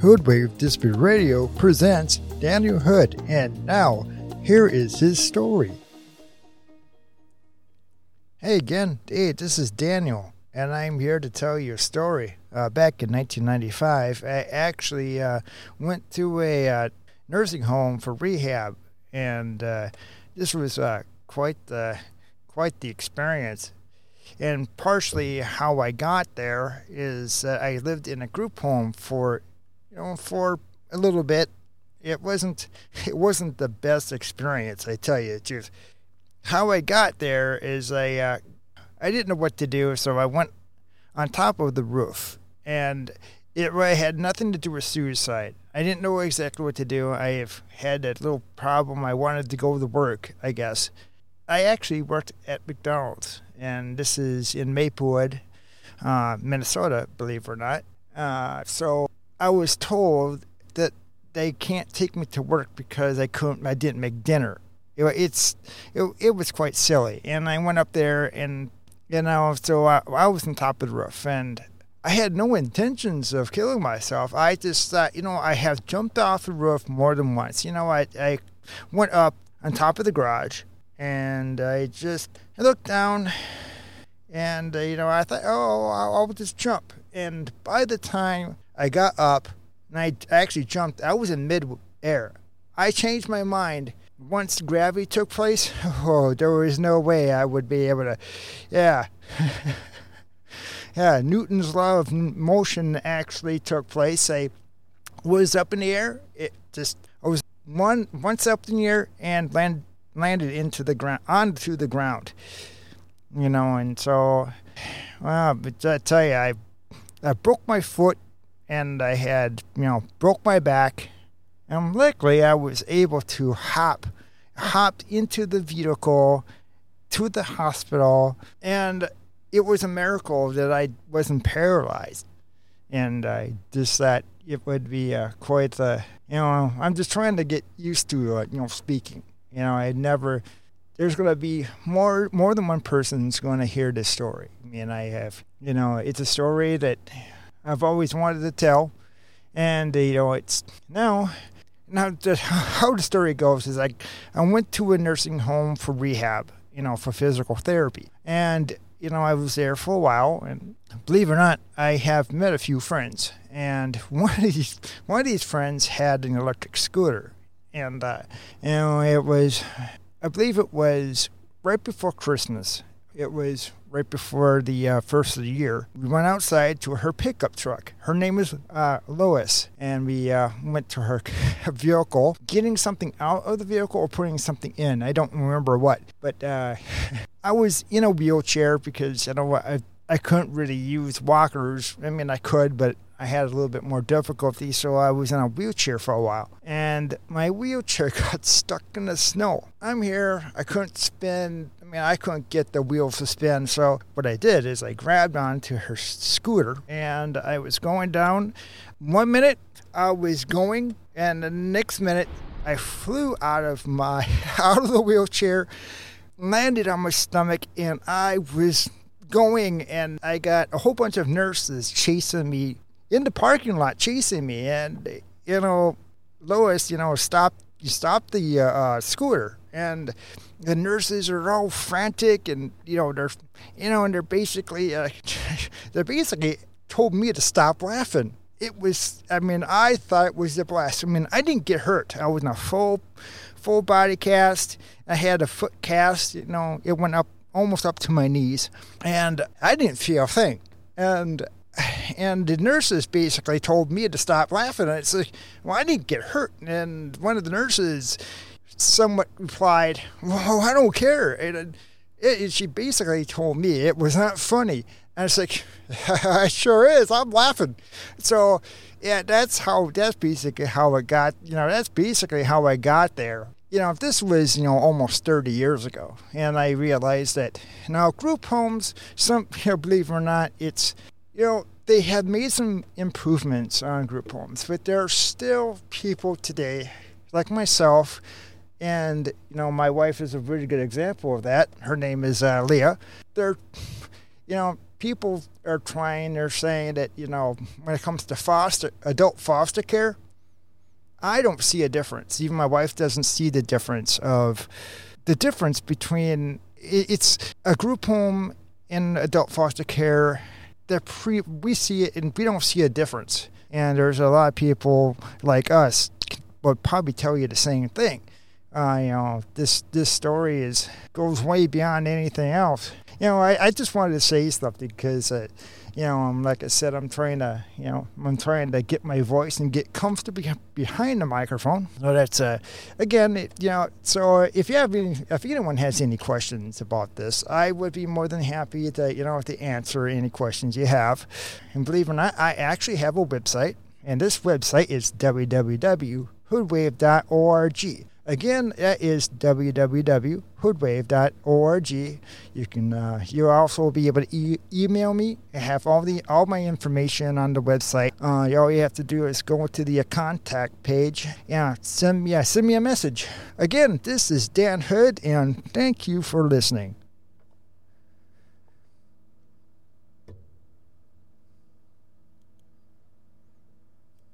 Hoodwave Dispute Radio presents Daniel Hood, and now here is his story. Hey again, hey, this is Daniel, and I'm here to tell you a story. Uh, back in 1995, I actually uh, went to a uh, nursing home for rehab, and uh, this was uh, quite the quite the experience. And partially how I got there is that I lived in a group home for you know, for a little bit. It wasn't it wasn't the best experience, I tell you the truth. How I got there is I uh, I didn't know what to do, so I went on top of the roof, and it had nothing to do with suicide. I didn't know exactly what to do. I have had a little problem. I wanted to go to work, I guess. I actually worked at McDonald's, and this is in Maplewood, uh, Minnesota, believe it or not. Uh, so I was told that they can't take me to work because I couldn't, I didn't make dinner. It, it's, it, it was quite silly. And I went up there and, you know, so I, I was on top of the roof and I had no intentions of killing myself. I just thought, you know, I have jumped off the roof more than once. You know, I, I went up on top of the garage and I just I looked down and, uh, you know, I thought, oh, I'll, I'll just jump. And by the time I got up and I actually jumped. I was in mid air. I changed my mind once gravity took place. Oh, there was no way I would be able to. Yeah. yeah, Newton's law of motion actually took place. I was up in the air. It just I was one once up in the air and land, landed into the ground onto the ground. You know, and so well, but I tell you, I I broke my foot and I had, you know, broke my back. And luckily, I was able to hop, hop into the vehicle to the hospital. And it was a miracle that I wasn't paralyzed. And I just thought it would be uh, quite the, you know, I'm just trying to get used to, uh, you know, speaking. You know, I never, there's going to be more, more than one person's going to hear this story. And I have, you know, it's a story that I've always wanted to tell. And, you know, it's now, now how the story goes is like I went to a nursing home for rehab, you know, for physical therapy. And, you know, I was there for a while. And believe it or not, I have met a few friends. And one of these, one of these friends had an electric scooter. And, uh, you know, it was, I believe it was right before Christmas. It was right before the uh, first of the year. We went outside to her pickup truck. Her name is uh, Lois, and we uh, went to her vehicle, getting something out of the vehicle or putting something in. I don't remember what, but uh, I was in a wheelchair because you know I I couldn't really use walkers. I mean, I could, but I had a little bit more difficulty, so I was in a wheelchair for a while. And my wheelchair got stuck in the snow. I'm here. I couldn't spin. Mean, I couldn't get the wheels to spin. So what I did is I grabbed onto her scooter and I was going down. One minute I was going, and the next minute I flew out of my out of the wheelchair, landed on my stomach, and I was going and I got a whole bunch of nurses chasing me in the parking lot chasing me, and you know, Lois, you know, stop You stop the uh, uh, scooter, and the nurses are all frantic, and you know, they're, you know, and they're basically, uh, they're basically told me to stop laughing. It was, I mean, I thought it was a blast. I mean, I didn't get hurt. I was in a full, full body cast. I had a foot cast. You know, it went up almost up to my knees, and I didn't feel a thing. And and the nurses basically told me to stop laughing. I said, "Well, I didn't get hurt." And one of the nurses somewhat replied, "Well, I don't care." And it, it, she basically told me it was not funny. And it's like, "It sure is. I'm laughing." So, yeah, that's how. That's basically how it got. You know, that's basically how I got there. You know, if this was you know almost 30 years ago, and I realized that now group homes, some you know, believe it or not, it's you know, they have made some improvements on group homes, but there are still people today, like myself, and you know, my wife is a really good example of that. Her name is uh, Leah. They're, you know, people are trying, they're saying that, you know, when it comes to foster, adult foster care, I don't see a difference. Even my wife doesn't see the difference of the difference between it's a group home and adult foster care. They're pre, we see it and we don't see a difference. And there's a lot of people like us would probably tell you the same thing. Uh, you know, this this story is goes way beyond anything else. You know, I, I just wanted to say something because uh, you know, um, like I said, I'm trying to, you know, I'm trying to get my voice and get comfortable behind the microphone. So that's, uh, again, it, you know, so if you have any, if anyone has any questions about this, I would be more than happy to, you know, to answer any questions you have. And believe it or not, I actually have a website, and this website is www.hoodwave.org. Again, that is www.hoodwave.org. You can uh, you'll also be able to e- email me. I have all the all my information on the website. Uh, all you have to do is go to the contact page. Yeah, send yeah, send me a message. Again, this is Dan Hood, and thank you for listening.